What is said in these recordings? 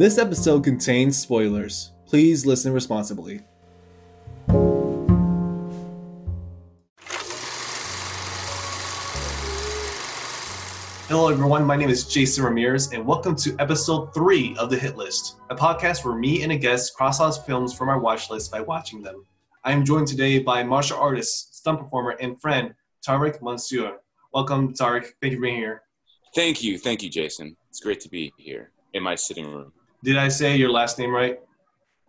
This episode contains spoilers. Please listen responsibly. Hello, everyone. My name is Jason Ramirez, and welcome to episode three of The Hit List, a podcast where me and a guest cross out films from our watch list by watching them. I am joined today by martial artist, stunt performer, and friend Tariq Mansour. Welcome, Tariq. Thank you for being here. Thank you. Thank you, Jason. It's great to be here in my sitting room. Did I say your last name right?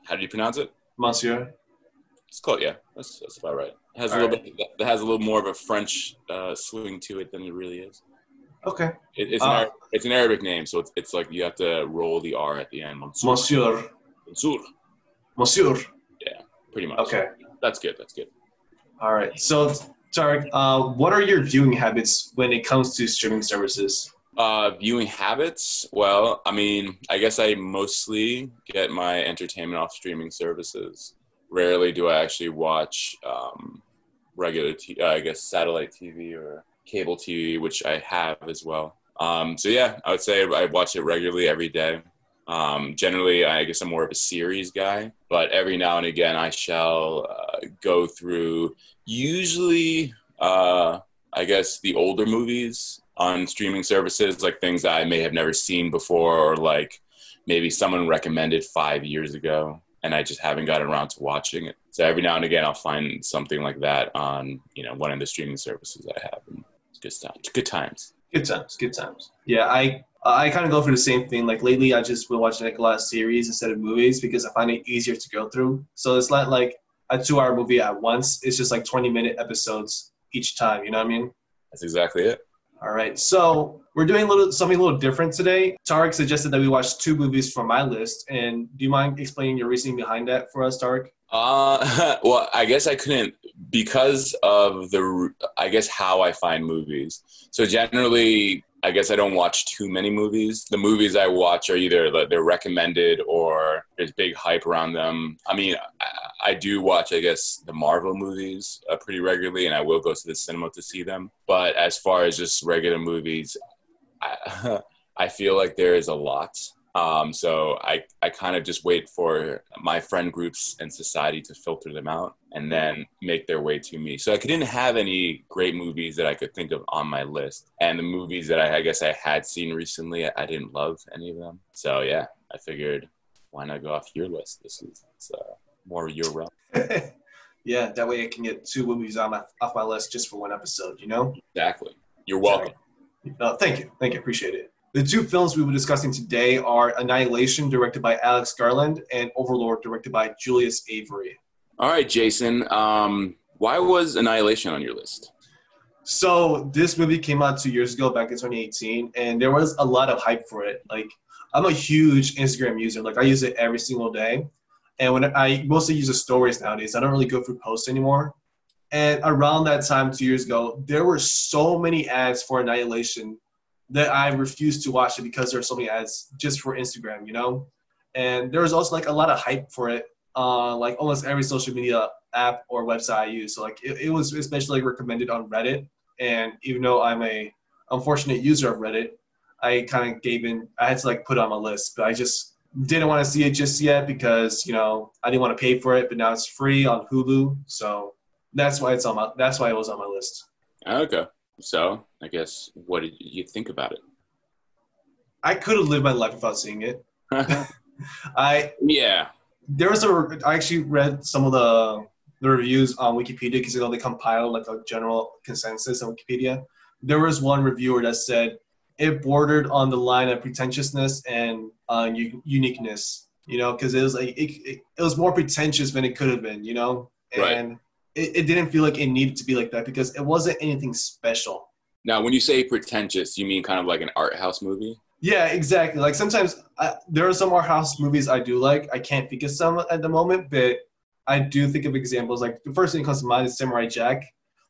How do you pronounce it? Monsieur. It's called, yeah. That's, that's about right. It has All a little right. bit, that has a little more of a French uh, swing to it than it really is. Okay. It, it's, an Uh, it's an Arabic name, so it's, it's like you have to roll the R at the end. Monsieur. Mansour, Monsieur. Yeah, pretty much. Okay. That's good. That's good. All right. So, Tariq, uh, what are your viewing habits when it comes to streaming services? Uh, viewing habits. Well, I mean, I guess I mostly get my entertainment off streaming services. Rarely do I actually watch um, regular, t- uh, I guess, satellite TV or cable TV, which I have as well. Um, so yeah, I would say I watch it regularly every day. Um, generally, I guess I'm more of a series guy, but every now and again, I shall uh, go through. Usually, uh, I guess the older movies on streaming services, like things that I may have never seen before, or like maybe someone recommended five years ago, and I just haven't gotten around to watching it. So every now and again, I'll find something like that on you know one of the streaming services I have. And it's good stuff. Good times. Good times. Good times. Yeah, I I kind of go for the same thing. Like lately, I just been watching like a lot of series instead of movies because I find it easier to go through. So it's not like a two-hour movie at once. It's just like twenty-minute episodes each time. You know what I mean? That's exactly it. All right. So we're doing a little something a little different today. Tariq suggested that we watch two movies from my list, and do you mind explaining your reasoning behind that for us, Tariq? Uh, well, I guess I couldn't because of the, I guess how I find movies. So generally, I guess I don't watch too many movies. The movies I watch are either they're recommended or there's big hype around them. I mean, I, I do watch, I guess, the Marvel movies uh, pretty regularly, and I will go to the cinema to see them. But as far as just regular movies, I, I feel like there is a lot. Um, so I, I kind of just wait for my friend groups and society to filter them out and then make their way to me. So I didn't have any great movies that I could think of on my list. And the movies that I, I guess I had seen recently, I, I didn't love any of them. So yeah, I figured why not go off your list? This is it's, uh, more your realm. yeah, that way I can get two movies on my, off my list just for one episode. You know? Exactly. You're welcome. Uh, thank you. Thank you. Appreciate it. The two films we will be discussing today are Annihilation, directed by Alex Garland, and Overlord, directed by Julius Avery. All right, Jason. Um, why was Annihilation on your list? So this movie came out two years ago, back in 2018, and there was a lot of hype for it. Like, I'm a huge Instagram user. Like, I use it every single day, and when I mostly use the stories nowadays, I don't really go through posts anymore. And around that time, two years ago, there were so many ads for Annihilation that I refused to watch it because there are so many ads just for Instagram, you know. And there was also like a lot of hype for it, uh, like almost every social media app or website I use. So like it, it was especially recommended on Reddit. And even though I'm a unfortunate user of Reddit, I kind of gave in. I had to like put on my list, but I just didn't want to see it just yet because you know I didn't want to pay for it. But now it's free on Hulu, so that's why it's on my. That's why it was on my list. Okay. So I guess what did you think about it? I could have lived my life without seeing it. I yeah. there was a. I actually read some of the the reviews on Wikipedia because you know they compile like a general consensus on Wikipedia. There was one reviewer that said it bordered on the line of pretentiousness and uh, u- uniqueness. You know, because it was like it, it, it was more pretentious than it could have been. You know, Right. and it, it didn't feel like it needed to be like that because it wasn't anything special. Now, when you say pretentious, you mean kind of like an art house movie? Yeah, exactly. Like sometimes I, there are some art house movies I do like. I can't think of some at the moment, but I do think of examples. Like the first thing that comes to mind is Samurai Jack.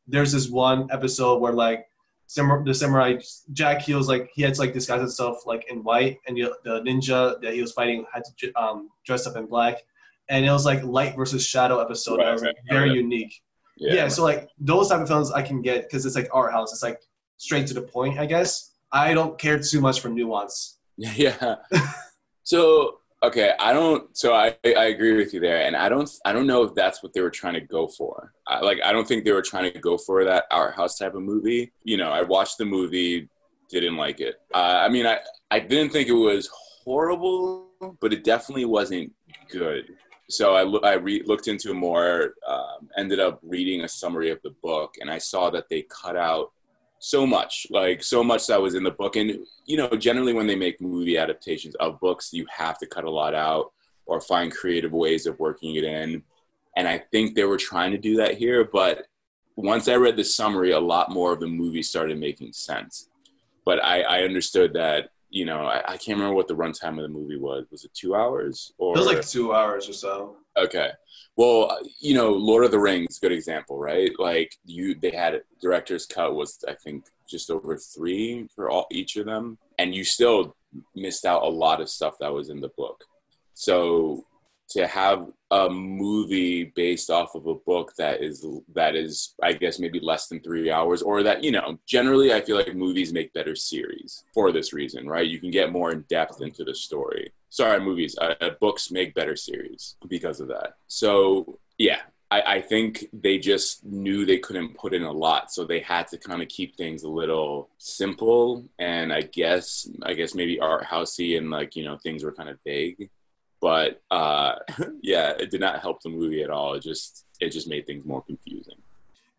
There's this one episode where like Samur- the Samurai Jack, he was like he had to like disguise himself like in white, and the, the ninja that he was fighting had to um, dress up in black, and it was like light versus shadow episode. Right, that was like, right, very right. unique. Yeah. so like those type of films I can get because it's like art house. It's like straight to the point, I guess. I don't care too much for nuance. Yeah. so Okay, I don't. So I I agree with you there, and I don't I don't know if that's what they were trying to go for. I, like I don't think they were trying to go for that art house type of movie. You know, I watched the movie, didn't like it. Uh, I mean, I I didn't think it was horrible, but it definitely wasn't good. So I, I re- looked into more, um, ended up reading a summary of the book, and I saw that they cut out so much, like so much that was in the book. And, you know, generally when they make movie adaptations of books, you have to cut a lot out or find creative ways of working it in. And I think they were trying to do that here, but once I read the summary, a lot more of the movie started making sense. But I, I understood that you know, I, I, can't remember what the runtime of the movie was. Was it two hours? Or it was like two hours or so. Okay. Well, you know, Lord of the Rings, good example, right? Like you, they had director's cut was I think just over three for all each of them, and you still missed out a lot of stuff that was in the book. So to have a movie based off of a book that is that is i guess maybe less than three hours or that you know generally i feel like movies make better series for this reason right you can get more in depth into the story sorry movies uh, uh books make better series because of that so yeah I, I think they just knew they couldn't put in a lot so they had to kind of keep things a little simple and i guess i guess maybe art housey and like you know things were kind of vague but uh, yeah, it did not help the movie at all. It just it just made things more confusing.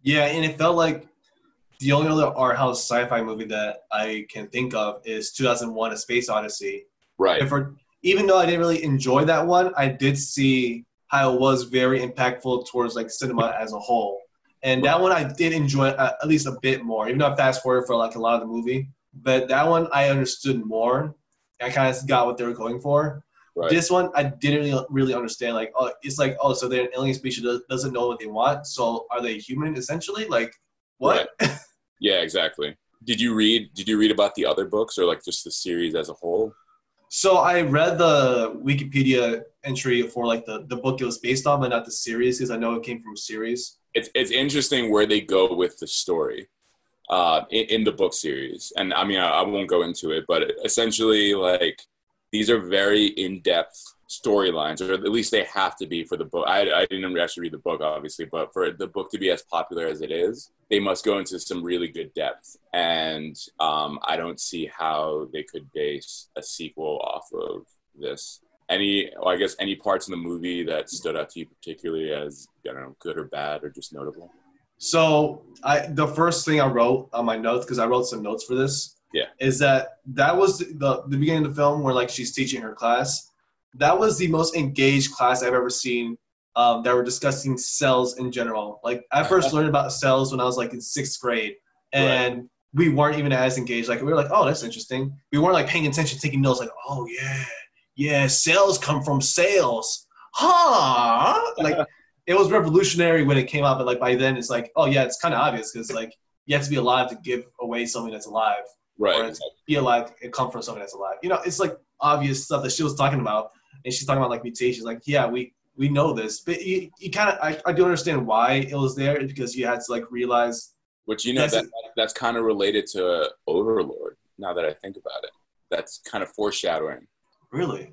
Yeah, and it felt like the only other art house sci-fi movie that I can think of is 2001: A Space Odyssey. Right. And For, even though I didn't really enjoy that one, I did see how it was very impactful towards like cinema as a whole. And that one I did enjoy uh, at least a bit more, even though I fast forward for like a lot of the movie. But that one I understood more. I kind of got what they were going for. Right. This one, I didn't really understand. Like, oh, it's like, oh, so they're an alien species that doesn't know what they want. So are they human essentially? Like, what? Right. yeah, exactly. Did you read? Did you read about the other books or like just the series as a whole? So I read the Wikipedia entry for like the, the book it was based on, but not the series, because I know it came from a series. It's it's interesting where they go with the story uh, in, in the book series, and I mean I, I won't go into it, but essentially like these are very in-depth storylines, or at least they have to be for the book. I, I didn't actually read the book, obviously, but for the book to be as popular as it is, they must go into some really good depth. And um, I don't see how they could base a sequel off of this. Any, I guess, any parts in the movie that stood out to you particularly as, I don't know, good or bad or just notable? So I, the first thing I wrote on my notes, because I wrote some notes for this, yeah. Is that that was the the beginning of the film where like she's teaching her class. That was the most engaged class I've ever seen. Um, that were discussing cells in general. Like I first learned about cells when I was like in sixth grade, and right. we weren't even as engaged. Like we were like, oh, that's interesting. We weren't like paying attention, taking notes. Like, oh yeah, yeah, cells come from sales, huh? Like it was revolutionary when it came out, but like by then it's like, oh yeah, it's kind of obvious because like you have to be alive to give away something that's alive right? Or be alive and come from someone that's alive. You know, it's like obvious stuff that she was talking about, and she's talking about like mutations. Like, yeah, we we know this, but you, you kind of I, I do understand why it was there because you had to like realize. Which you know that that's kind of related to Overlord. Now that I think about it, that's kind of foreshadowing. Really?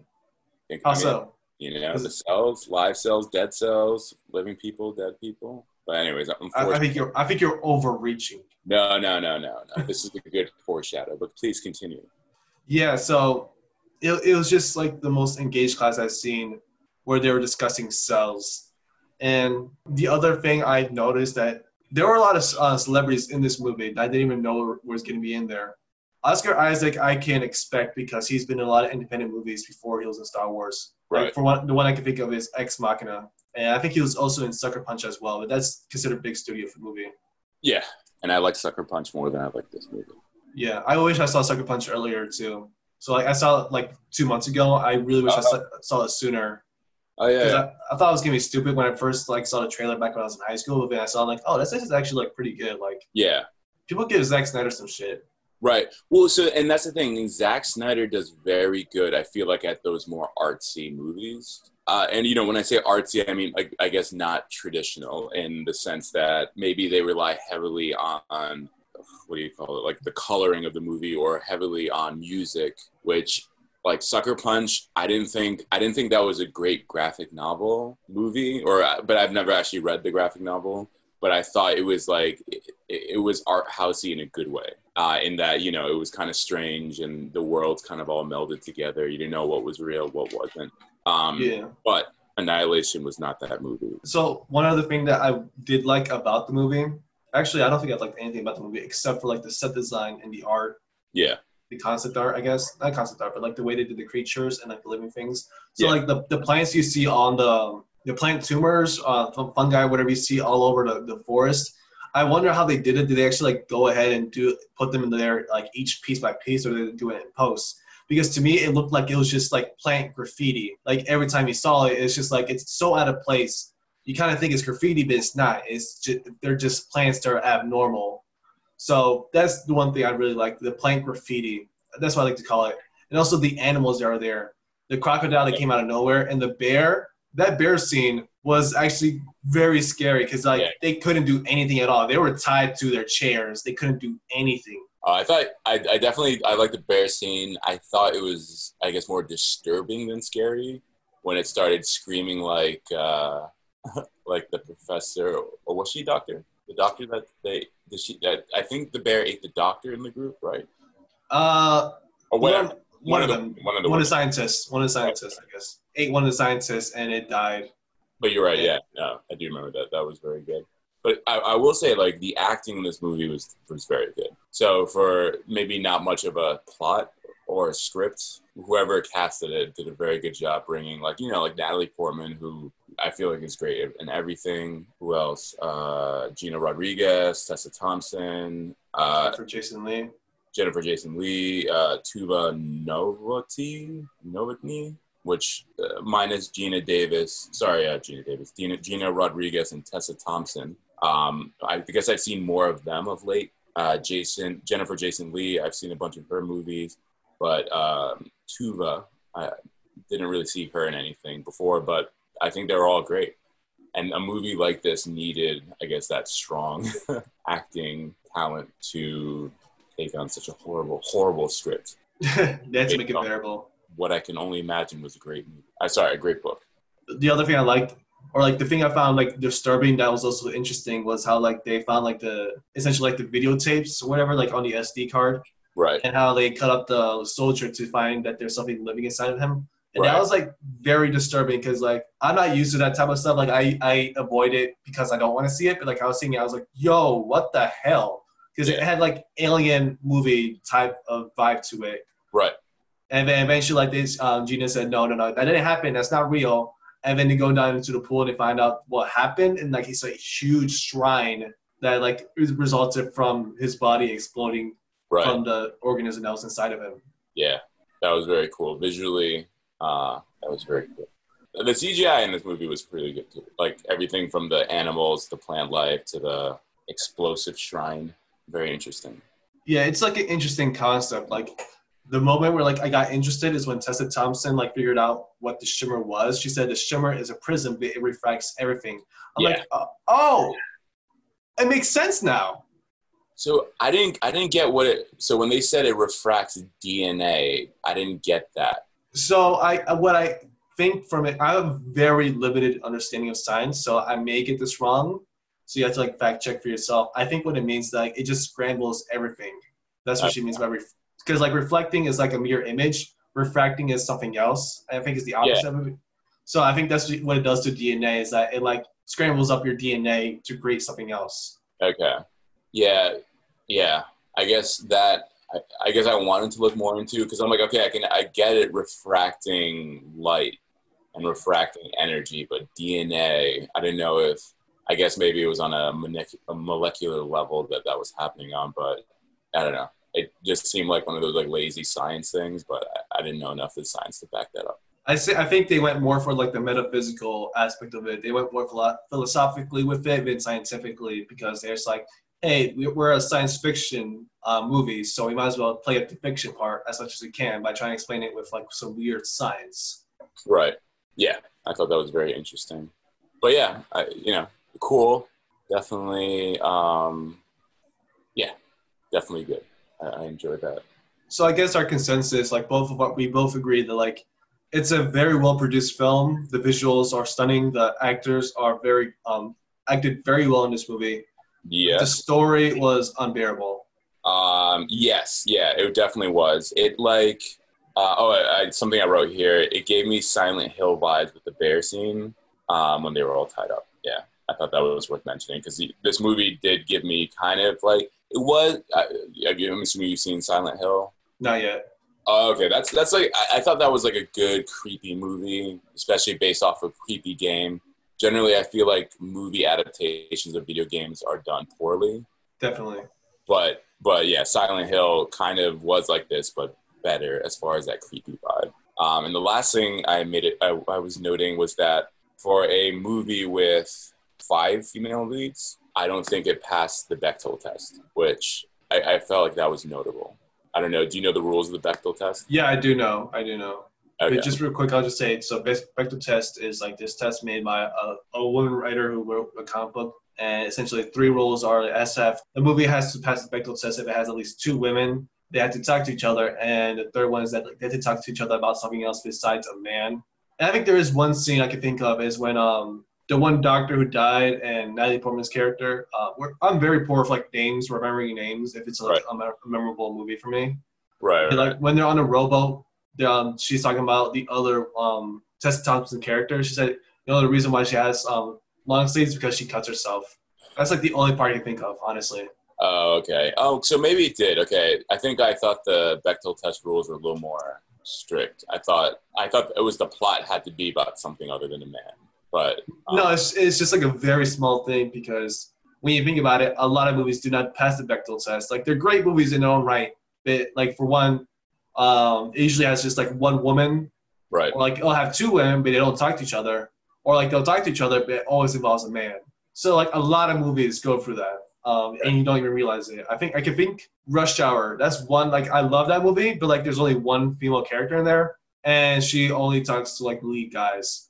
Think, How I mean, so? You know, the cells, live cells, dead cells, living people, dead people. But anyways, I, I think you're I think you're overreaching. No, no, no, no, no. this is a good foreshadow, but please continue. Yeah, so it, it was just like the most engaged class I've seen where they were discussing cells. And the other thing I noticed that there were a lot of uh, celebrities in this movie that I didn't even know was going to be in there. Oscar Isaac, I can expect because he's been in a lot of independent movies before he was in Star Wars. Right. Like for one, the one I can think of is Ex Machina, and I think he was also in Sucker Punch as well. But that's considered big studio for movie. Yeah, and I like Sucker Punch more than I like this movie. Yeah, I wish I saw Sucker Punch earlier too. So like I saw it like two months ago. I really wish uh I saw, saw, it sooner. Oh yeah. yeah. I, I, thought it was gonna be stupid when I first like saw the trailer back when I was in high school. But then I saw like, oh, this is actually like pretty good. Like yeah, people give Zack Snyder some shit. Right. Well, so and that's the thing. Zack Snyder does very good. I feel like at those more artsy movies. Uh, and you know, when I say artsy, I mean I, I guess not traditional in the sense that maybe they rely heavily on what do you call it like the coloring of the movie or heavily on music which like Sucker Punch, I didn't think I didn't think that was a great graphic novel movie, or but I've never actually read the graphic novel. But I thought it was like it, it was art housey in a good way, uh, in that you know it was kind of strange and the worlds kind of all melded together. You didn't know what was real, what wasn't. Um, Yeah. But Annihilation was not that movie. So one other thing that I did like about the movie, actually, I don't think I liked anything about the movie except for like the set design and the art, Yeah, the concept art, I guess, not concept art, but like the way they did the creatures and like the living things. So Yeah. like the the plants you see on the the plant tumors, uh, fungi, whatever you see all over the, the forest. I wonder how they did it. Did they actually like go ahead and do put them in there like each piece by piece, or did they do it in post? Because to me, it looked like it was just like plant graffiti. Like every time you saw it, it's just like it's so out of place. You kind of think it's graffiti, but it's not. It's just they're just plants that are abnormal. So that's the one thing I really like the plant graffiti. That's what I like to call it. And also the animals that are there. The crocodile that came out of nowhere and the bear. That bear scene was actually very scary because like Yeah. they couldn't do anything at all. They were tied to their chairs. They couldn't do anything. Uh, I thought I, I definitely I like the bear scene. I thought it was I guess more disturbing than scary when it started screaming like uh, like the professor or was she doctor? The doctor that they did she that I think the bear ate the doctor in the group, right? Uh, Or one, whatever. one, of the them. one of the One of the scientists. One of the scientists, I guess. Ate one of the scientists and it died. But you're right, yeah. No, I do remember that. That was very good. But I, I will say, like, the acting in this movie was was very good. So for maybe not much of a plot or a script, whoever casted it did a very good job bringing, like, you know, like Natalie Portman, who I feel like is great and everything. Who else? Uh, Gina Rodriguez, Tessa Thompson, uh, for Jason Lee. Jennifer Jason Lee, uh, Tuva Novotny, Novotny, which uh, minus Gina Davis. Sorry, uh, Gina Davis, Gina, Gina Rodriguez, and Tessa Thompson. Um, I guess I've seen more of them of late. Uh, Jason, Jennifer Jason Lee, I've seen a bunch of her movies, but um, Tuva, I didn't really see her in anything before, but I think they're all great. And a movie like this needed, I guess, that strong acting talent to take on such a horrible, horrible script. That's had to make it bearable. What I can only imagine was a great movie. Uh, sorry, a great book. the other thing I liked, or like the thing I found like disturbing that was also interesting was how like they found like the essentially like the videotapes or whatever like on the SD card Right. and how they cut up the soldier to find that there's something living inside of him. And Right. that was like very disturbing because like I'm not used to that type of stuff. Like I, I avoid it because I don't want to see it. But like I was seeing it, I was like, yo, what the hell? Because it had like alien movie type of vibe to it. Right. And then eventually, like this, um, Gina said, no, no, no, that didn't happen. That's not real. And then they go down into the pool and they find out what happened. And like it's a huge shrine that like resulted from his body exploding Right. from the organism that was inside of him. yeah. That was very cool. Visually, uh, that was very cool. The CGI in this movie was really good too. Like everything from the animals, the plant life, to the explosive shrine. Very interesting. Yeah, it's like an interesting concept. Like the moment where like I got interested is when Tessa Thompson like figured out what the shimmer was. She said the shimmer is a prism, but it refracts everything. I'm Yeah. like, uh, oh, it makes sense now. So I didn't I didn't get what it so when they said it refracts DNA, I didn't get that. So I uh, what I think from it, I have a very limited understanding of science, so I may get this wrong. So you have to like fact check for yourself. I think what it means like it just scrambles everything. That's what she means by ref- because like reflecting is like a mirror image, refracting is something else. I think it's the opposite of it. So I think that's what it does to DNA is that it like scrambles up your DNA to create something else. Okay. Yeah. Yeah. I guess that I, guess I wanted to look more into because I'm like, okay, I can I get it refracting light and refracting energy, but DNA, I didn't know if I guess maybe it was on a, molec- a molecular level that that was happening on, but I don't know. It just seemed like one of those like lazy science things, but I, I didn't know enough of the science to back that up. I say I think they went more for like the metaphysical aspect of it. They went more philosophically with it than scientifically because there's like, hey, we- we're a science fiction uh, movie, so we might as well play up the fiction part as much as we can by trying to explain it with like some weird science. Right. Yeah, I thought that was very interesting. But yeah, I, you know, cool. Definitely. Um, yeah, definitely good. I, I enjoyed that. so I guess our consensus, like both of what we both agree that like it's a very well produced film. The visuals are stunning. The actors are very um acted very well in this movie. Yeah. The story was unbearable. Um, yes, yeah, it definitely was. It like, uh, oh, I, I, something I wrote here. It gave me Silent Hill vibes with the bear scene um, when they were all tied up. Yeah, I thought that was worth mentioning because this movie did give me kind of like it was. Uh, I'm assuming you've seen Silent Hill. Not yet. Oh, okay, that's that's like I, I thought that was like a good creepy movie, especially based off a creepy game. Generally, I feel like movie adaptations of video games are done poorly. Definitely. But but yeah, Silent Hill kind of was like this, but better as far as that creepy vibe. Um, and the last thing I made it, I, I was noting was that for a movie with five female leads, I don't think it passed the Bechdel test, which I, I felt like that was notable. I don't know. Do you know the rules of the Bechdel test? Yeah, I do know. I do know. Okay. But just real quick, I'll just say so. Bechdel test is like this test made by a, a woman writer who wrote a comic book, and essentially three rules are SF. The movie has to pass the Bechdel test if it has at least two women. They have to talk to each other, and the third one is that they have to talk to each other about something else besides a man. And I think there is one scene I can think of is when um the one doctor who died and Natalie Portman's character. Uh, I'm very poor with like names, remembering names if it's like right. a, memorable movie for me. Right. right. Like when they're on a rowboat, um, she's talking about the other um, Tessa Thompson character. She said, the only reason why she has um, long sleeves because she cuts herself. That's like the only part I can think of, honestly. Oh, okay. Oh, so maybe it did. Okay, I think I thought the Bechdel test rules were a little more strict. I thought I thought it was the plot had to be about something other than a man. But um, no, it's, it's just like a very small thing because when you think about it, a lot of movies do not pass the Bechdel test. Like they're great movies in their own right, but like for one, um, it usually has just like one woman, right? Or like it'll have two women, but they don't talk to each other, or like they'll talk to each other, but it always involves a man. So like a lot of movies go through that, um, and you don't even realize it. I think I can think Rush Hour. That's one like I love that movie, but like there's only one female character in there, and she only talks to like lead guys.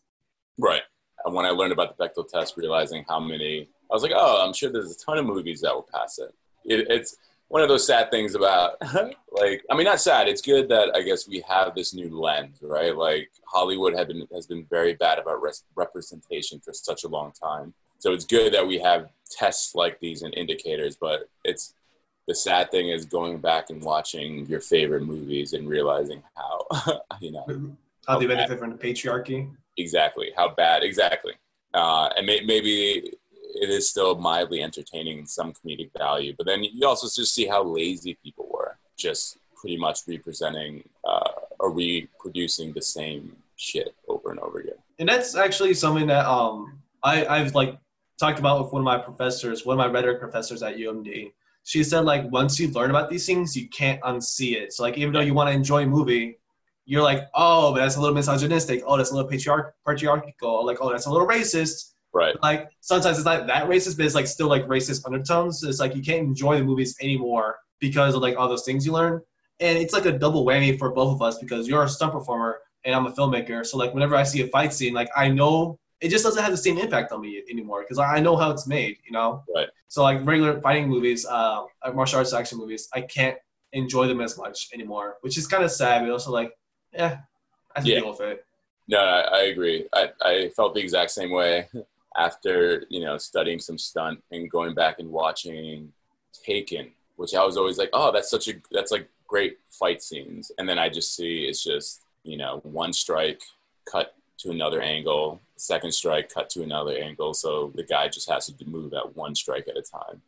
Right. And when I learned about the Bechdel test, realizing how many, I was like, oh, I'm sure there's a ton of movies that will pass it. it it's one of those sad things about, like, I mean, not sad. It's good that I guess we have this new lens, right? Like Hollywood had been has been very bad about res- representation for such a long time. So it's good that we have tests like these and indicators. But it's the sad thing is going back and watching your favorite movies and realizing how, you know, how they benefit from the patriarchy exactly how bad exactly uh, and may, maybe it is still mildly entertaining some comedic value but then you also just see how lazy people were just pretty much representing uh, or reproducing the same shit over and over again and that's actually something that um I, I've like talked about with one of my professors one of my rhetoric professors at UMD she said like once you learn about these things you can't unsee it so like even though you want to enjoy a movie you're like, oh, but that's a little misogynistic. Oh, that's a little patriarch- patriarchal. Like, oh, that's a little racist. Right. Like sometimes it's not that racist, but it's like still like racist undertones. It's like you can't enjoy the movies anymore because of like all those things you learn. And it's like a double whammy for both of us because you're a stunt performer and I'm a filmmaker. So like whenever I see a fight scene, like I know it just doesn't have the same impact on me anymore because I know how it's made, you know. Right. So like regular fighting movies, uh, martial arts action movies, I can't enjoy them as much anymore, which is kind of sad. But also like yeah, I can deal with it. No, I, I agree. I, I felt the exact same way after you know studying some stunt and going back and watching Taken, which I was always like, oh, that's such a that's like great fight scenes, and then I just see it's just you know one strike cut to another angle, second strike cut to another angle, so the guy just has to move at one strike at a time.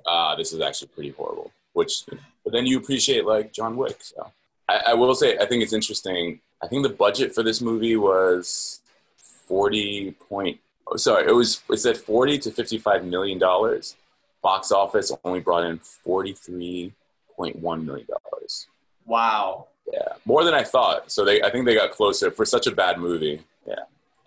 Ah, uh, this is actually pretty horrible. Which, but then you appreciate like John Wick, so. I, I will say, I think it's interesting. I think the budget for this movie was forty point. Oh, sorry, it was it said forty to fifty-five million dollars. Box office only brought in forty-three point one million dollars. Wow. Yeah, more than I thought. So they, I think they got closer for such a bad movie. Yeah,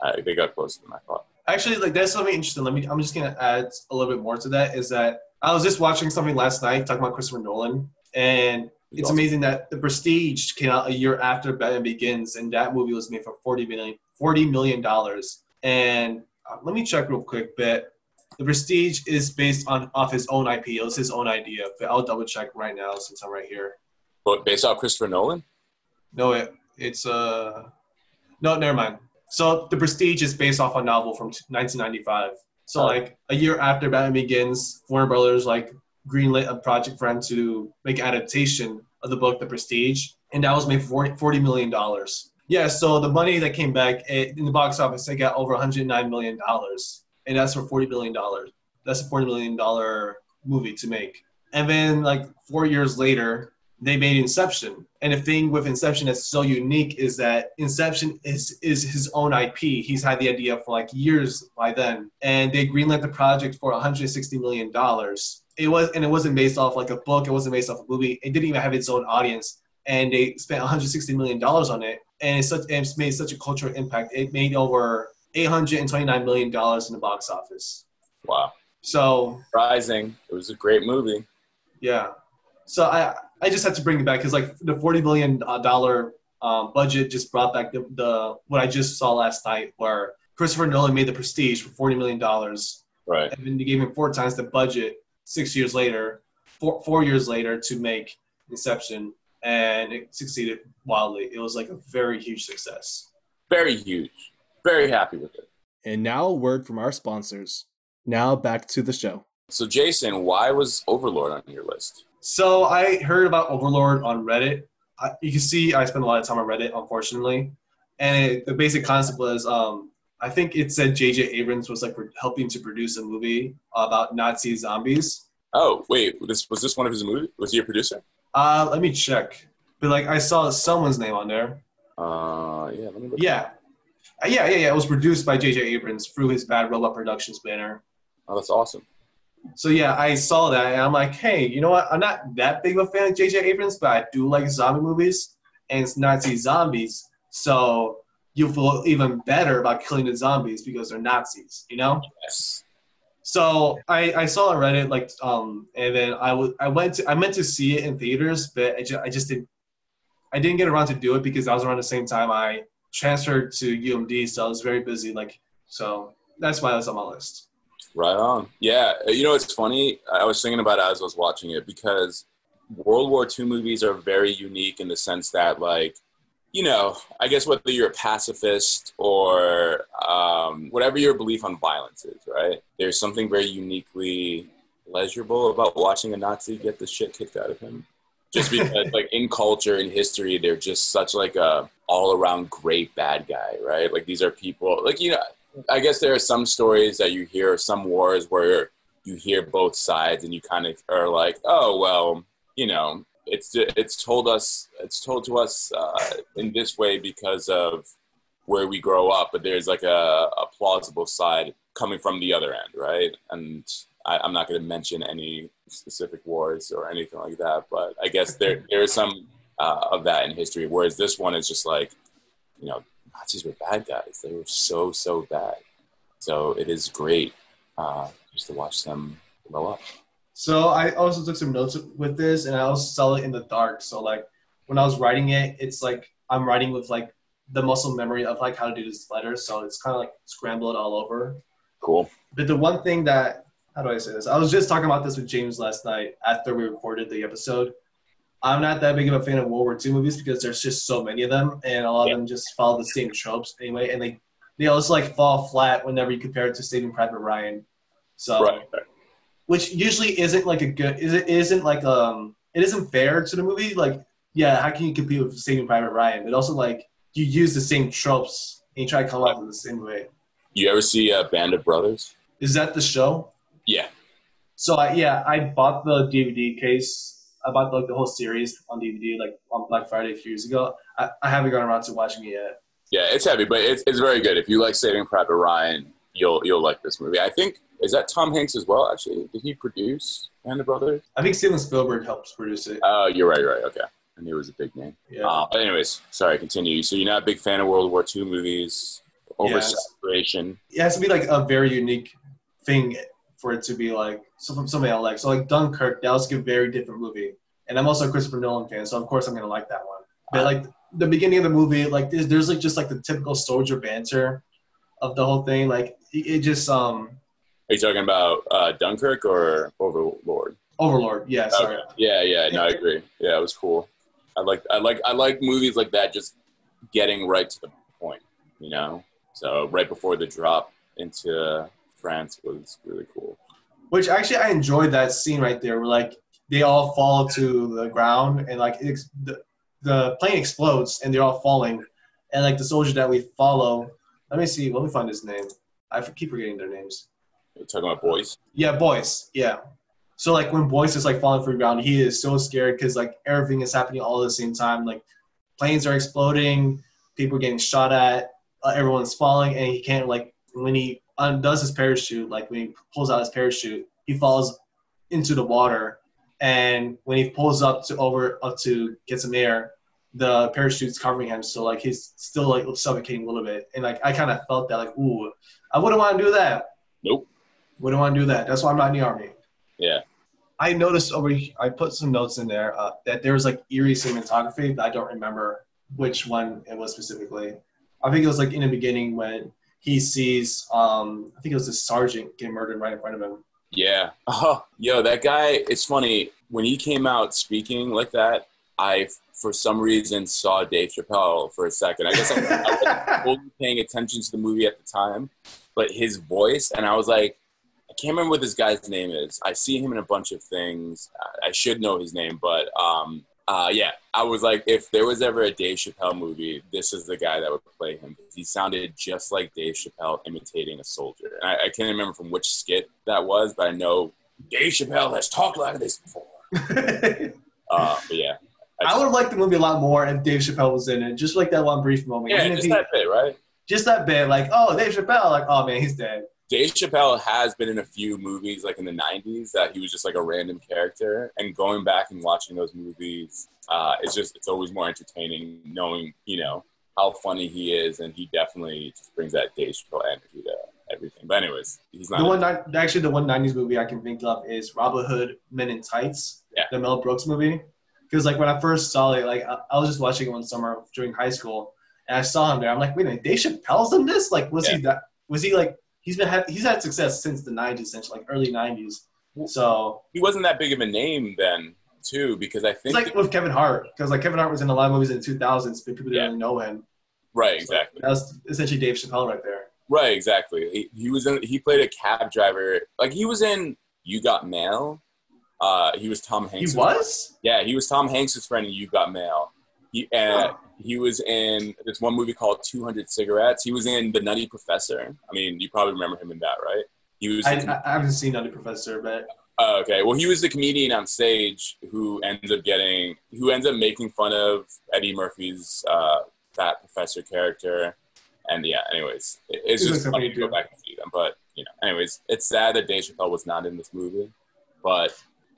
uh, they got closer than I thought. Actually, like that's something interesting. Let me. I'm just gonna add a little bit more to that. Is that I was just watching something last night talking about Christopher Nolan, and it's awesome. amazing that The Prestige came out a year after Batman Begins, and that movie was made for forty million, forty million dollars. And let me check real quick, but The Prestige is based on off his own IP. It was his own idea, but I'll double check right now since I'm right here. But based off Christopher Nolan. No, it, it's uh, no, never mind. So The Prestige is based off a novel from 1995. So Oh. like a year after Batman Begins, Warner Brothers like greenlit a project for him to make adaptation of the book The Prestige, and that was made for 40 million dollars. Yeah, so the money that came back it, in the box office, they got over 109 million dollars, and that's for 40 billion dollars. That's a 40 million dollar movie to make. And then like four years later, they made Inception. And the thing with Inception that's so unique is that Inception is is his own IP. He's had the idea for like years by then, and they greenlit the project for 160 million dollars. It was and it wasn't based off like a book. It wasn't based off a movie. It didn't even have its own audience, and they spent 160 million dollars on it, and it's such and it's made such a cultural impact. It made over 829 million dollars in the box office. Wow. So Surprising. It was a great movie. yeah. So I I just had to bring it back because like the forty million dollar um, budget just brought back the, the what I just saw last night, where Christopher Nolan made The Prestige for forty million dollars, Right. and then they gave him four times the budget six years later, four four years later to make Inception, and it succeeded wildly. It was like a very huge success. Very huge. Very happy with it. And now a word from our sponsors. Now back to the show. So Jason, why was Overlord on your list? So I heard about Overlord on Reddit. I, you can see I spend a lot of time on Reddit, unfortunately. And it, the basic concept was, um, I think it said J.J. Abrams was like helping to produce a movie about Nazi zombies. Oh, wait, this was this one of his movies? Was he a producer? Uh, let me check. But like I saw someone's name on there. Uh, yeah. Let me look. Yeah, Uh, yeah, yeah, yeah. It was produced by J.J. Abrams through his Bad Robot Productions banner. Oh, that's awesome. So yeah, I saw that and I'm like, hey, you know what? I'm not that big of a fan of J.J. Abrams, but I do like zombie movies and it's Nazi zombies. So you feel even better about killing the zombies because they're Nazis, you know? Yes. So I, I saw on Reddit like um and then I I went to I meant to see it in theaters, but I just, I just didn't I didn't get around to do it because I was around the same time I transferred to UMD, so I was very busy. Like so that's why it was on my list. Right on. Yeah. You know, it's funny. I was thinking about it as I was watching it because World War II movies are very unique in the sense that, like, you know, I guess whether you're a pacifist or um, whatever your belief on violence is, right? There's something very uniquely pleasurable about watching a Nazi get the shit kicked out of him. Just because, like, in culture, in history, they're just such like a all around great bad guy, right? Like, these are people, like, you know, I guess there are some stories that you hear, some wars where you hear both sides, and you kind of are like, oh well, you know, it's it's told us, it's told to us uh, in this way because of where we grow up, but there's like a, a plausible side coming from the other end, right? And I, I'm not going to mention any specific wars or anything like that, but I guess there there is some uh, of that in history. Whereas this one is just like, you know, Nazis were bad guys. They were so so bad. So it is great uh, just to watch them blow up. So I also took some notes with this, and I also saw it in the dark. So like when I was writing it, it's like I'm writing with like the muscle memory of like how to do this letter. So it's kind of like scrambled all over. Cool. But the one thing that how do I say this? I was just talking about this with James last night after we recorded the episode. I'm not that big of a fan of World War II movies because there's just so many of them, and a lot of them just follow the same tropes anyway, and they they also like fall flat whenever you compare it to Saving Private Ryan. So Right. Which usually isn't like a good is it isn't like um it isn't fair to the movie. Like yeah how can you compete with saving private ryan? But also like you use the same tropes and you try to come up with the same way. You ever see a Band of Brothers? is that the show? Yeah. so I, yeah i bought the dvd case. I bought like the whole series on dvd like on black friday a few years ago. I, I haven't gotten around to watching it yet. Yeah, it's heavy, but it's, it's very good. If you like Saving Private Ryan, you'll you'll like this movie. I think is that Tom Hanks as well. Actually, did he produce Band of Brothers? i think steven spielberg helps produce it Oh, you're right. You're right. Okay, I knew it was a big name. yeah Uh, but anyways, sorry. Continue. So you're not a big fan of World War II movies? Oversaturation. it has to be like a very unique thing for it to be like so from something I like. So like Dunkirk, that was like a very different movie, and I'm also a Christopher Nolan fan, so of course I'm gonna like that one. But like the beginning of the movie, like there's, there's like just like the typical soldier banter of the whole thing. Like it, just um Are you talking about uh, Dunkirk or Overlord? Overlord, yeah, sorry. Okay. Yeah, yeah. No, I agree. Yeah, it was cool. I like I like I like movies like that, just getting right to the point, you know. So right before the drop into France was really cool. Which actually, I enjoyed that scene right there, where like they all fall to the ground and like it's, the the plane explodes and they're all falling, and like the soldier that we follow. Let me see. Let me find his name. I keep forgetting their names. You're talking about Boyce. Yeah, Boyce. Yeah. So like when Boyce is like falling through the ground, he is so scared because like everything is happening all at the same time. Like planes are exploding, people are getting shot at, uh, everyone's falling, and he can't like when he undoes his parachute, like when he pulls out his parachute, he falls into the water, and when he pulls up to over up to get some air, the parachute's covering him, so like he's still like suffocating a little bit, and like I kind of felt that like ooh, I wouldn't want to do that. Nope. Wouldn't want to do that. That's why I'm not in the army. Yeah. I noticed over. I put some notes in there uh, that there was like eerie cinematography. But I don't remember which one it was specifically. I think it was like in the beginning when he sees. Um, I think it was the sergeant get murdered right in front of him. Yeah. Oh, yo, that guy. It's funny when he came out speaking like that. I, for some reason, saw Dave Chappelle for a second. I guess I, I wasn't paying attention to the movie at the time, but his voice, and I was like, I can't remember what this guy's name is. I see him in a bunch of things. I should know his name, but um, uh, yeah, I was like, if there was ever a Dave Chappelle movie, this is the guy that would play him. He sounded just like Dave Chappelle imitating a soldier. And I, I can't remember from which skit that was, but I know Dave Chappelle has talked like this before. uh, but yeah. I, would have liked the movie a lot more if Dave Chappelle was in it, just like that one brief moment. Yeah, Even just he- that bit, right? just that bit, like, oh, Dave Chappelle, like, oh man, he's dead. Dave Chappelle has been in a few movies, like in the '90s, that he was just like a random character. And going back and watching those movies, uh, it's just it's always more entertaining knowing you know how funny he is, and he definitely just brings that Dave Chappelle energy to everything. But anyways, he's not. The one, actually, the one '90s movie I can think of is Robin Hood Men in Tights, Yeah. the Mel Brooks movie. Because like when I first saw it, like I, I was just watching it one summer during high school, and I saw him there. I'm like, wait a minute, Dave Chappelle's in this? Like, was he that? Was he like? He's been had, he's had success since the '90s, essentially, like early '90s. So he wasn't that big of a name then, too, because I it's think like with Kevin Hart, because like Kevin Hart was in a lot of movies in the 2000s, but people didn't Yeah. really know him. right, So exactly. that was essentially Dave Chappelle right there. Right, exactly. He, he was in. He played a cab driver. Like he was in You Got Mail. Uh, he was Tom Hanks. He was. Yeah, he was Tom Hanks' friend in You Got Mail. He and he was in this one movie called Two Hundred Cigarettes. He was in The Nutty Professor. I mean, you probably remember him in that, right? He was. I, I I haven't seen Nutty Professor, but Oh, okay. Well, he was the comedian on stage who ends up getting, who ends up making fun of Eddie Murphy's uh, fat professor character. And yeah, anyways, it- it's He's just funny to go back and see them. But you know, anyways, it's sad that Dave Chappelle was not in this movie. But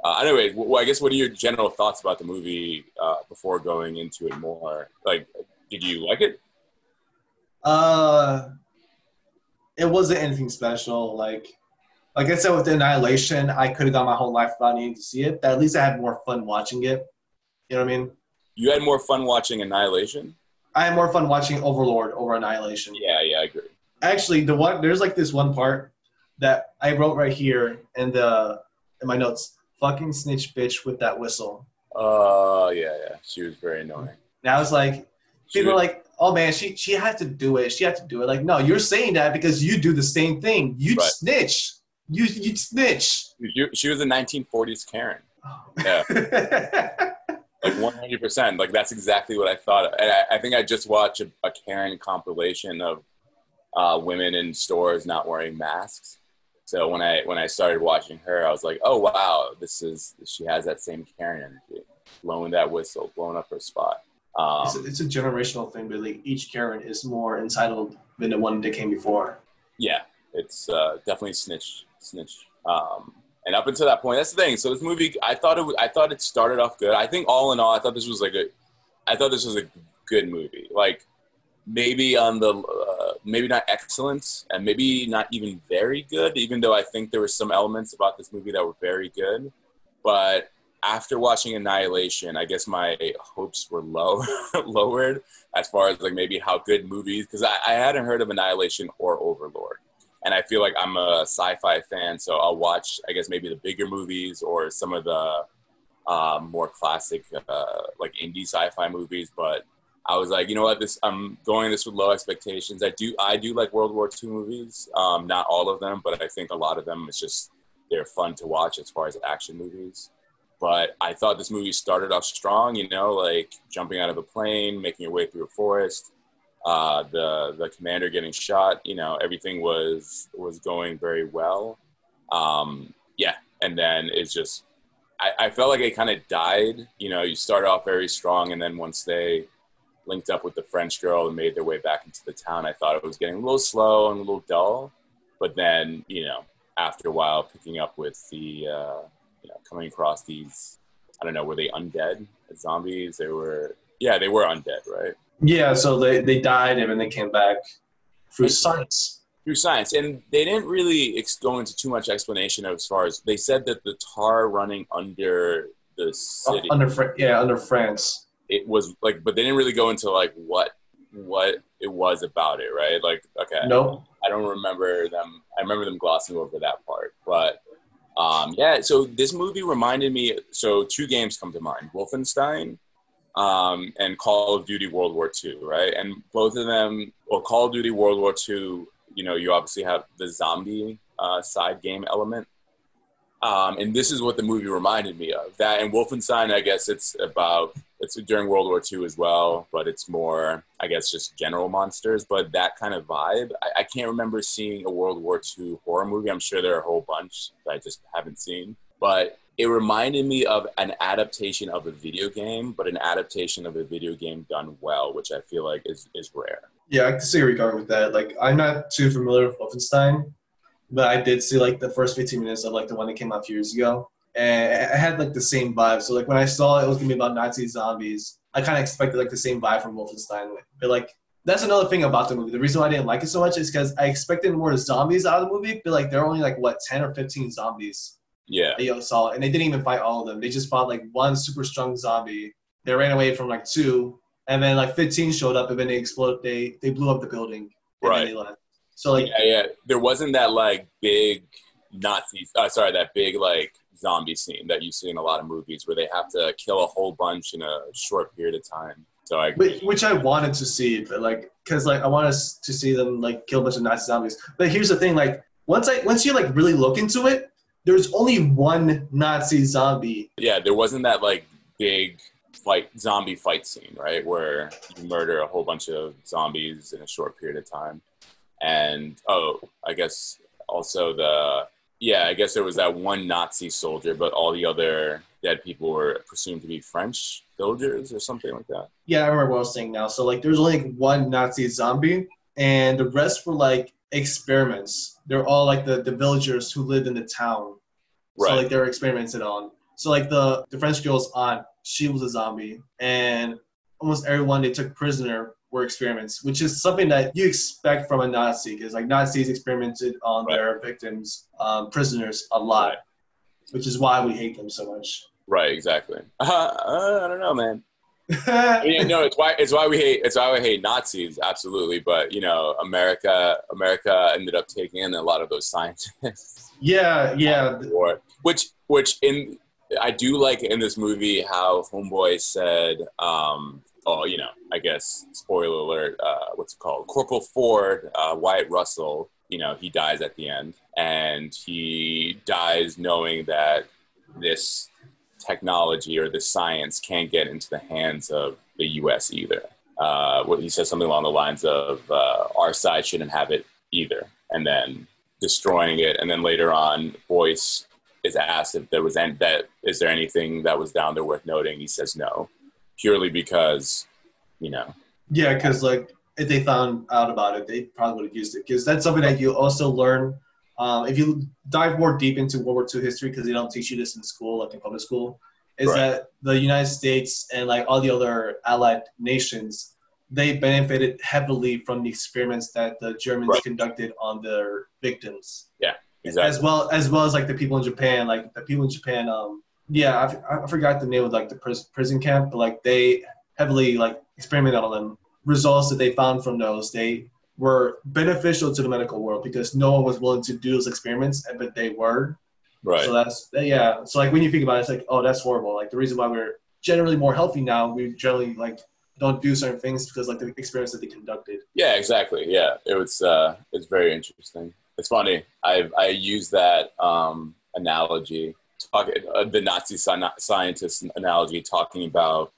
uh, anyways, well, I guess what are your general thoughts about the movie uh, before going into it more? Like, did you like it? uh, it wasn't anything special. Like, like I said with Annihilation, I could have gone my whole life without needing to see it. But at least I had more fun watching it. You know what I mean? You had more fun watching Annihilation. I had more fun watching Overlord over Annihilation. Yeah, yeah, I agree. Actually, the one there's like this one part that I wrote right here in the in my notes. Fucking snitch bitch with that whistle. Oh, yeah, yeah. She was very annoying. And I was like, She people was- like, oh man, she she had to do it. She had to do it. Like, no, you're saying that because you do the same thing. You Right. snitch. You you snitch. she, she was a 1940s Karen. Yeah. like 100% like that's exactly what i thought and i, I think i just watched a, a karen compilation of uh, women in stores not wearing masks so when i when i started watching her i was like oh wow this is she has that same karen energy blowing that whistle blowing up her spot. Um, it's, a, it's a generational thing, but like each Karen is more entitled than the one that came before. yeah it's uh, definitely snitch snitch. Um, and up until that point that's the thing. So this movie i thought it was, i thought it started off good. I think all in all i thought this was like a i thought this was a good movie. Like maybe on the uh, maybe not excellent and maybe not even very good even though i think there were some elements about this movie that were very good but after watching annihilation i guess my hopes were low lowered as far as like maybe how good movies because I, I hadn't heard of annihilation or overlord and I feel like I'm a sci-fi fan, so I'll watch, I guess, maybe the bigger movies or some of the um, more classic, uh, like indie sci-fi movies. But I was like, you know what, this I'm going this with low expectations. I do I do like World War II movies, um, not all of them, but I think a lot of them. It's just they're fun to watch as far as action movies. But I thought this movie started off strong, you know, like jumping out of a plane, making your way through a forest, uh, the the commander getting shot. You know, everything was was going very well. Um, yeah, and then it's just I, I felt like it kind of died. You know, you start off very strong, and then once they linked up with the French girl and made their way back into the town, I thought it was getting a little slow and a little dull. But then, you know, after a while, picking up with the, uh, you know, coming across these, I don't know, were they undead zombies? They were, yeah, they were undead, right? Yeah, so they, they died and then they came back through science. Through science. And they didn't really ex- go into too much explanation as far as they said that the tar running under the city. Uh, under, yeah, under France. It was like, but they didn't really go into like what what it was about it, right? Like, okay, no, I don't remember them. I remember them glossing over that part, but um, yeah. So this movie reminded me. So two games come to mind: Wolfenstein um, and Call of Duty World War II, right? And both of them, well, Call of Duty World War II, you know, you obviously have the zombie uh, side game element. Um, and this is what the movie reminded me of. That and Wolfenstein, I guess it's about it's during World War II as well, but it's more, I guess, just general monsters. But that kind of vibe, I, I can't remember seeing a World War II horror movie. I'm sure there are a whole bunch that I just haven't seen. But it reminded me of an adaptation of a video game, but an adaptation of a video game done well, which I feel like is, is rare. Yeah, I can see where you're going with that. Like, I'm not too familiar with Wolfenstein, but I did see like the first 15 minutes of like the one that came out a few years ago, and I had like the same vibe. So like when I saw it it was gonna be about Nazi zombies, I kind of expected like the same vibe from Wolfenstein. But like that's another thing about the movie. The reason why I didn't like it so much is because I expected more zombies out of the movie, but like there are only like what 10 or 15 zombies. Yeah. That you saw, and they didn't even fight all of them. They just fought like one super strong zombie. They ran away from like two, and then like 15 showed up, and then they exploded. They they blew up the building. right. So like yeah, yeah, there wasn't that like big Nazi. Uh, sorry, that big like zombie scene that you see in a lot of movies where they have to kill a whole bunch in a short period of time. So I, which, which I wanted to see, but like, cause like I want us to see them like kill a bunch of Nazi zombies. But here's the thing, like once I once you like really look into it, there's only one Nazi zombie. Yeah, there wasn't that like big fight zombie fight scene, right, where you murder a whole bunch of zombies in a short period of time. And oh, I guess also the yeah, I guess there was that one Nazi soldier, but all the other dead people were presumed to be French villagers or something like that. Yeah, I remember what I was saying now. So like, there's only like, one Nazi zombie, and the rest were like experiments. They're all like the the villagers who lived in the town. Right. So like they were experimented on. So like the the French girl's aunt, she was a zombie, and almost everyone they took prisoner were experiments, which is something that you expect from a Nazi, because like Nazis experimented on Right. their victims, um, prisoners, a lot, Right. which is why we hate them so much. Right, exactly. Uh, I don't know, man. Mean, no, it's why it's why we hate it's why we hate Nazis, absolutely. But you know, America America ended up taking in a lot of those scientists. yeah, yeah, War, which which in I do like in this movie how Homeboy said, um, oh, you know, I guess spoiler alert, uh, what's it called? Corporal Ford, uh, Wyatt Russell, you know, he dies at the end, and he dies knowing that this technology or this science can't get into the hands of the U.S. either. Uh, what he says something along the lines of uh, our side shouldn't have it either, and then destroying it, and then later on, Boyce is asked if there was any, that is there anything that was down there worth noting. He says no, purely because you know yeah, because like if they found out about it, they probably would have used it. Because that's something that you also learn um, if you dive more deep into World War II history, because they don't teach you this in school, like in public school, is Right. that the United States and like all the other allied nations, they benefited heavily from the experiments that the Germans Right. conducted on their victims, Yeah, exactly as well as well as like the people in Japan, like the people in Japan. Um, yeah, I forgot the name of like the pris- prison camp, but like they heavily like experimented on them. Results that they found from those, they were beneficial to the medical world because no one was willing to do those experiments, but they were. Right. So that's yeah. So like when you think about it, it's like oh that's horrible. Like the reason why we're generally more healthy now, we generally like don't do certain things because like the experience that they conducted. Yeah, exactly. Yeah, it was. Uh, it's very interesting. It's funny. I I use that um, analogy, talk, uh, the Nazi sci- scientist analogy, talking about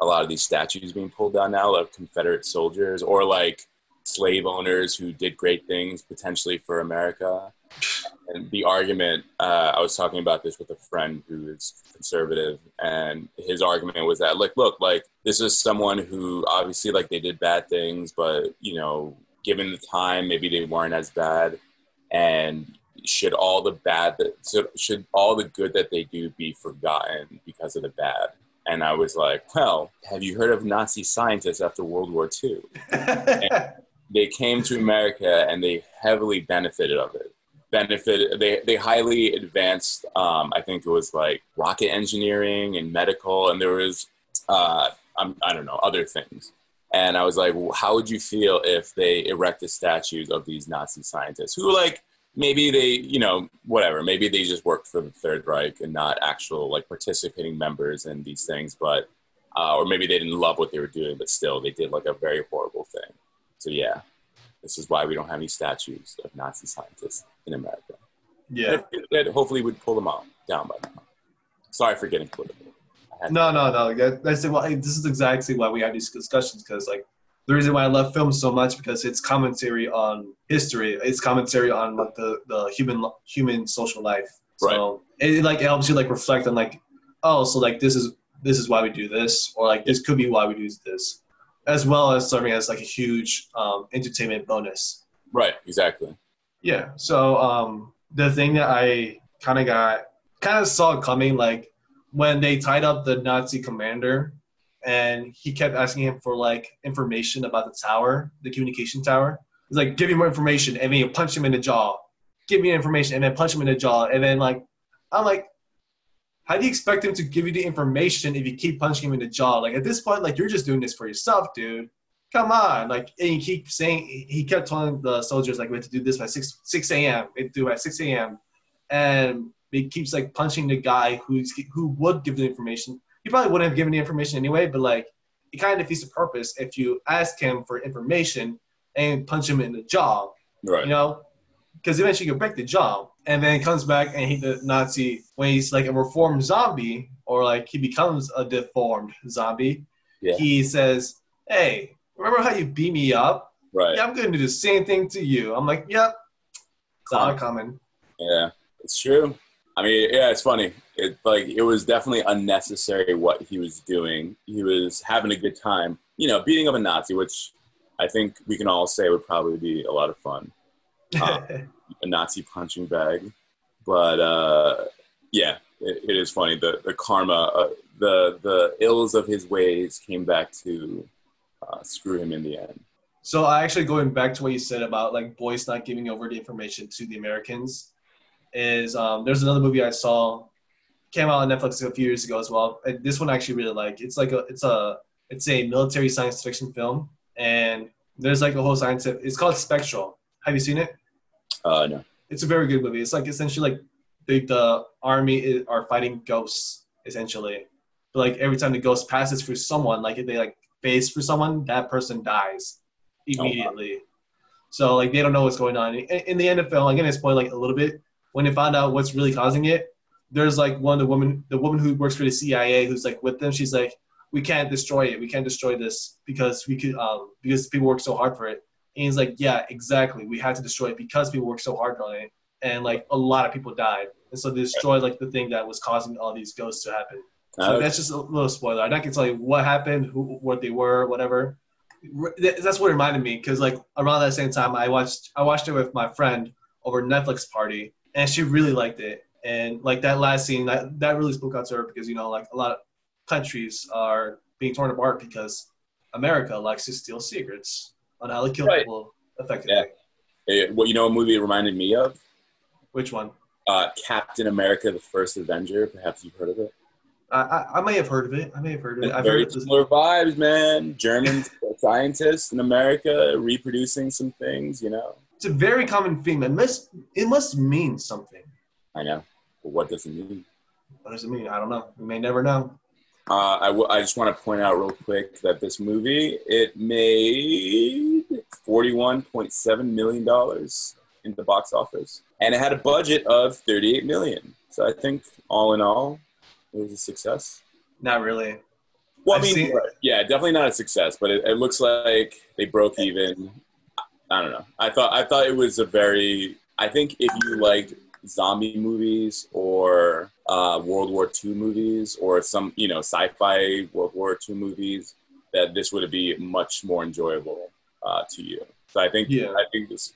a lot of these statues being pulled down now of Confederate soldiers or like slave owners who did great things potentially for America. And the argument, uh, I was talking about this with a friend who is conservative, and his argument was that, like, look, like, this is someone who obviously, like, they did bad things, but, you know, given the time, maybe they weren't as bad. And should all the bad that should all the good that they do be forgotten because of the bad? And I was like, well, have you heard of Nazi scientists after World War II? they came to America and they heavily benefited of it. Benefited, they, they highly advanced, um, I think it was like rocket engineering and medical, and there was, uh, I'm, I don't know, other things. And I was like, well, how would you feel if they erected statues of these Nazi scientists who, like, maybe they, you know, whatever, maybe they just worked for the Third Reich and not actual, like, participating members in these things, but, uh, or maybe they didn't love what they were doing, but still they did, like, a very horrible thing. So yeah, this is why we don't have any statues of Nazi scientists in America. Yeah. That hopefully would pull them out down by now. Sorry for getting political. No, no, no. That, that's well, this is exactly why we have these discussions because like the reason why I love film so much because it's commentary on history. It's commentary on like the, the human human social life. So right. it, it like it helps you like reflect on like oh so like this is this is why we do this or like this could be why we do this as well as serving as like a huge um, entertainment bonus. Right. Exactly. Yeah. So um, the thing that I kind of got kind of saw coming, like when they tied up the Nazi commander, and he kept asking him for like information about the tower, the communication tower. He's like, "Give me more information," and then you punch him in the jaw. Give me information, and then punch him in the jaw, and then like, I'm like, how do you expect him to give you the information if you keep punching him in the jaw? Like at this point, like you're just doing this for yourself, dude. Come on, like and you keep saying he kept telling the soldiers like we have to do this by six six a.m. We have to do it six a.m. And he keeps like punching the guy who's who would give the information. He probably wouldn't have given the information anyway, but like it kind of defeats the purpose if you ask him for information and punch him in the jaw. Right. You know, because eventually you'll break the jaw and then comes back and he the Nazi when he's like a reformed zombie or like he becomes a deformed zombie. Yeah. He says, "Hey, remember how you beat me up? Right. Yeah, I'm going to do the same thing to you." I'm like, "Yep, it's all coming." Yeah, it's true. I mean, yeah, it's funny. It like it was definitely unnecessary what he was doing. He was having a good time, you know, beating up a Nazi, which I think we can all say would probably be a lot of fun. Um, a Nazi punching bag. But uh, yeah, it, it is funny. The the karma, uh, the the ills of his ways came back to uh, screw him in the end. So I actually going back to what you said about like Boyce not giving over the information to the Americans is um, there's another movie I saw came out on Netflix a few years ago as well. And this one I actually really like. It's like a it's a it's a military science fiction film and there's like a whole science. It's called Spectral. Have you seen it? Uh, no. It's a very good movie. It's like essentially like the, the army is, are fighting ghosts essentially. But like every time the ghost passes through someone, like if they like face for someone, that person dies immediately. Oh, wow. So like they don't know what's going on. In, in the end of the film, I'm gonna spoil like a little bit. When they find out what's really causing it, there's like one the woman the woman who works for the CIA who's like with them. She's like, we can't destroy it. We can't destroy this because we could um because people work so hard for it. And he's like, yeah, exactly. We had to destroy it because people worked so hard on it, and like a lot of people died, and so they destroyed like the thing that was causing all these ghosts to happen. So that's just a little spoiler. I'm not gonna tell you what happened, who, what they were, whatever. That's what reminded me because like around that same time, I watched I watched it with my friend over Netflix party, and she really liked it. And like that last scene, that that really spoke out to her because you know like a lot of countries are being torn apart because America likes to steal secrets on how to kill right. people effectively. Yeah. What you know, a movie it reminded me of? Which one? Uh, Captain America: The First Avenger. Perhaps you've heard of it. I, I, I may have heard of it. I may have heard of it. I've Very heard similar vibes, man. German scientists in America reproducing some things. You know, it's a very common theme. It must it must mean something. I know. But what does it mean? What does it mean? I don't know. We may never know. Uh, I, w- I just want to point out real quick that this movie it made forty one point seven million dollars in the box office, and it had a budget of thirty eight million. So I think all in all, it was a success. Not really. Well, I I've mean, seen- yeah, definitely not a success, but it, it looks like they broke even. I don't know. I thought I thought it was a very. I think if you liked zombie movies or uh, World War II movies or some you know sci-fi World War II movies, that this would be much more enjoyable uh, to you. So I think Yeah. I think this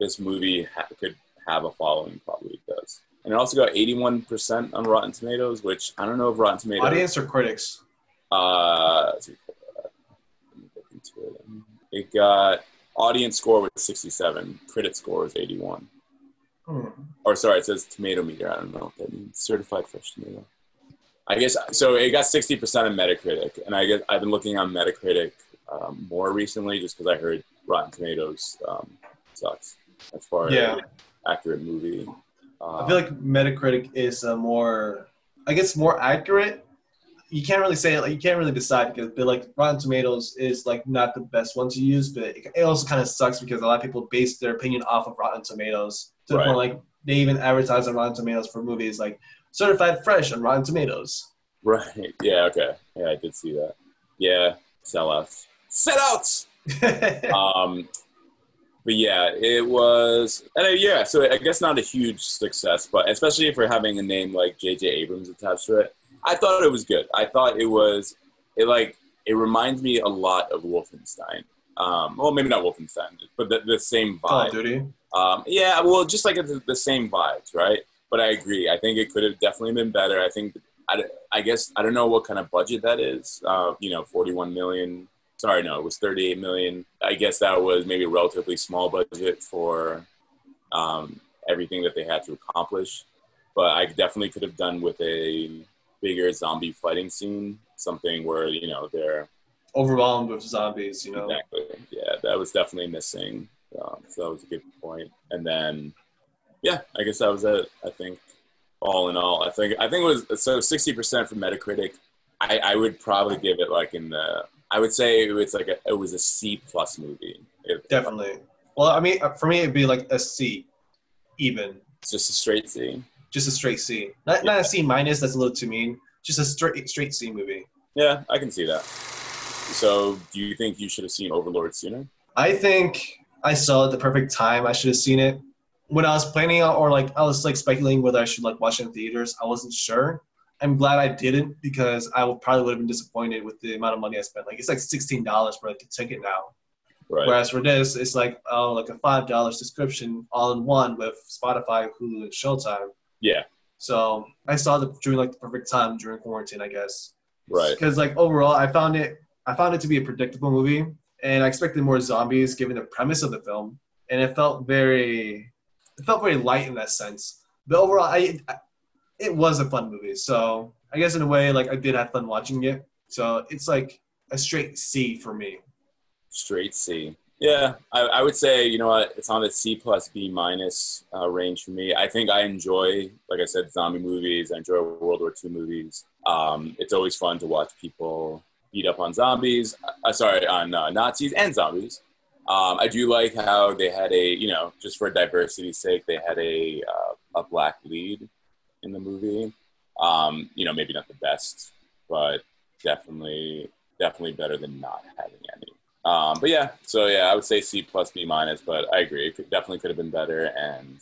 this movie ha- could have a following. Probably does. And it also got 81% on Rotten Tomatoes, which I don't know if Rotten Tomatoes. Audience or critics? Uh, let's see, let me look into it. It got audience score was 67, critic score was 81. Hmm. Or sorry, it says tomato meter. I don't know if that means certified fresh tomato. I guess so. It got 60% on Metacritic, and I guess I've been looking on Metacritic um, more recently just because I heard Rotten Tomatoes um, sucks as far Yeah. as accurate movie. Uh, I feel like Metacritic is a more, I guess, more accurate. You can't really say it. Like you can't really decide because, but like Rotten Tomatoes is like not the best one to use, but it, it also kind of sucks because a lot of people base their opinion off of Rotten Tomatoes. To the point like they even advertise on Rotten Tomatoes for movies like certified fresh on Rotten Tomatoes. right. Yeah. Okay. Yeah, I did see that. Yeah. Sellouts. Sellouts. um, but yeah, it was, and uh, yeah, so I guess not a huge success, but especially for having a name like J.J. Abrams attached to it, I thought it was good. I thought it was, it like, it reminds me a lot of Wolfenstein. Um, well, maybe not Wolfenstein, but the, the same Call vibe. of Duty. Um, yeah, well, just like the, the same vibes, right? But I agree. I think it could have definitely been better. I think, I, I guess, I don't know what kind of budget that is. Uh, you know, 41 million. Sorry, no, it was 38 million. I guess that was maybe a relatively small budget for um, everything that they had to accomplish. But I definitely could have done with a bigger zombie fighting scene, something where, you know, they're Overwhelmed with zombies, you know. Exactly. Yeah, that was definitely missing. Um, so that was a good point. And then, yeah, I guess that was it. I think all in all, I think I think it was so sixty percent from Metacritic. I, I would probably give it like in the. I would say it was like a, it was a C plus movie. Definitely. Well, I mean, for me, it'd be like a C, even. It's just a straight C. Just a straight C. Not, not a C minus. That's a little too mean. Just a straight straight C movie. Yeah, I can see that. So, do you think you should have seen Overlord sooner? I think I saw it at the perfect time. I should have seen it when I was planning out, or like I was like speculating whether I should like watch it in theaters. I wasn't sure. I'm glad I didn't because I would probably would have been disappointed with the amount of money I spent. Like it's like sixteen dollars for like a ticket now. Right. Whereas for this, it's like oh like a five dollar subscription all in one with Spotify, Hulu, and Showtime. Yeah. So I saw it during like the perfect time during quarantine, I guess. Right. Because like overall, I found it I found it to be a predictable movie, and I expected more zombies given the premise of the film, and it felt very it felt very light in that sense. But overall, I, I it was a fun movie. So I guess in a way, like I did have fun watching it. So it's like a straight C for me. Straight C. Yeah, I, I would say you know what it's on the C plus B minus uh, range for me. I think I enjoy, like I said, zombie movies. I enjoy World War II movies. Um, it's always fun to watch people beat up on zombies. Uh, sorry, on uh, Nazis and zombies. Um, I do like how they had a you know just for diversity's sake they had a uh, a black lead in the movie. Um, you know, maybe not the best, but definitely definitely better than not having any. Um, but yeah, so yeah, I would say C plus B minus, but I agree. It could, definitely could have been better, and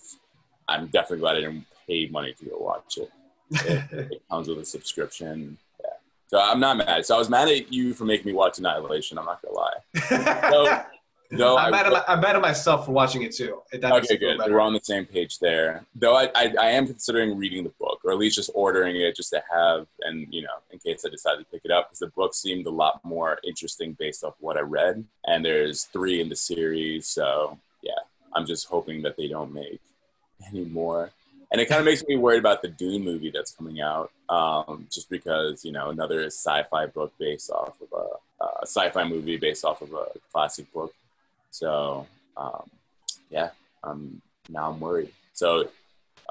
I'm definitely glad I didn't pay money to go watch it. It, it comes with a subscription. Yeah. So I'm not mad. So I was mad at you for making me watch Annihilation. I'm not gonna lie. No, no, I'm, I- mad at I'm mad at myself for watching it too. That Okay, good. We're on the same page there. Though I, I, I am considering reading the book, or at least just ordering it just to have, and you know, in case I decide to pick it up, because the book seemed a lot more interesting based off what I read. And there's three in the series, so yeah, I'm just hoping that they don't make any more. And it kind of makes me worried about the Dune movie that's coming out, um, just because you know another sci-fi book based off of a, a sci-fi movie based off of a classic book. So um, yeah, um, now I'm worried. So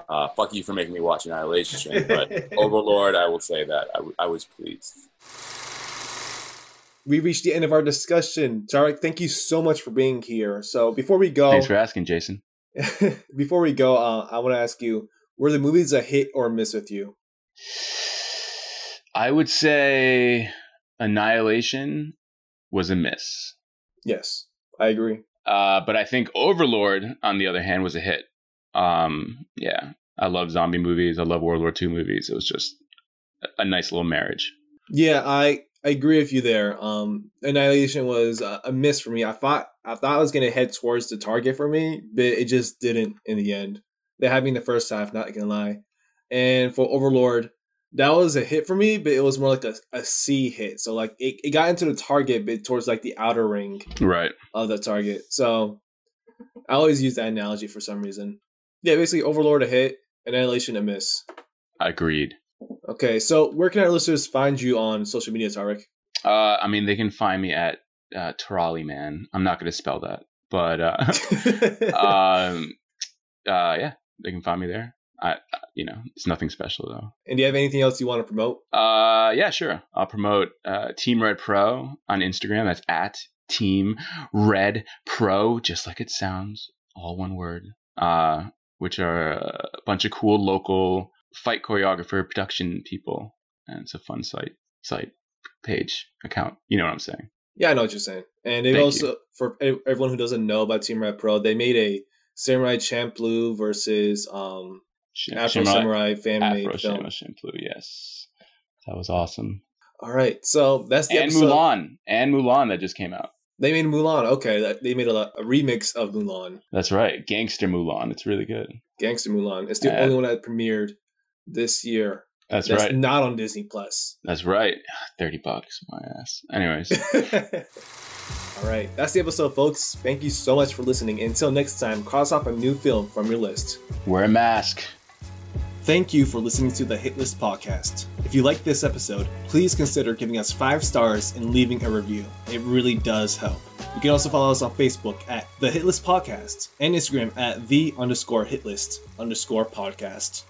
Uh, fuck you for making me watch Annihilation, but Overlord, I will say that I, w- I was pleased. We reached the end of our discussion. Tariq, thank you so much for being here. So before we go, Thanks for asking, Jason. before we go, uh, I want to ask you: Were the movies a hit or miss with you? I would say Annihilation was a miss. Yes, I agree. Uh, but I think Overlord, on the other hand, was a hit. Um, yeah, I love zombie movies. I love World War II movies. It was just a nice little marriage. Yeah, I I agree with you there. Um, Annihilation was a, a miss for me. I thought I thought I was gonna head towards the target for me, but it just didn't in the end. They had me in the first half, not gonna lie. And for Overlord, that was a hit for me, but it was more like a, a C hit. So like it, it got into the target, but towards like the outer ring Right. of the target. So I always use that analogy for some reason. Yeah, basically Overlord a hit, Annihilation a miss. Agreed. Okay, so where can our listeners find you on social media, Tariq? Uh, I mean, they can find me at uh, Tarali Man. I'm not going to spell that, but uh, um, uh, yeah, they can find me there. I, you know, it's nothing special though. and do you have anything else you want to promote? Uh, yeah, sure. I'll promote uh, Team Red Pro on Instagram. That's at Team Red Pro, just like it sounds, all one word. Uh, which are a bunch of cool local fight choreographer production people, and it's a fun site, site, page, account. You know what I'm saying? Yeah, I know what you're saying. And they Thank also, for everyone who doesn't know about Team Red Pro, they made a Samurai Champloo versus um, Sh- Afro Shimra- Samurai fan made film. Shampoo, yes, that was awesome. All right, so that's the And episode. Mulan, and Mulan that just came out. They made Mulan. Okay, they made a, a remix of Mulan, That's right, Gangster Mulan. It's really good. Gangster Mulan. It's the only one that premiered this year. That's, That's right. not on Disney Plus. That's right. Thirty bucks, my ass. Anyways, All right, that's the episode, folks. Thank you so much for listening. Until next time, cross off a new film from your list. wear a mask. Thank you for listening to the Hit List podcast. If you like this episode, please consider giving us five stars and leaving a review. It really does help. You can also follow us on Facebook at the Hit List Podcast and Instagram at the underscore hitlist underscore podcast.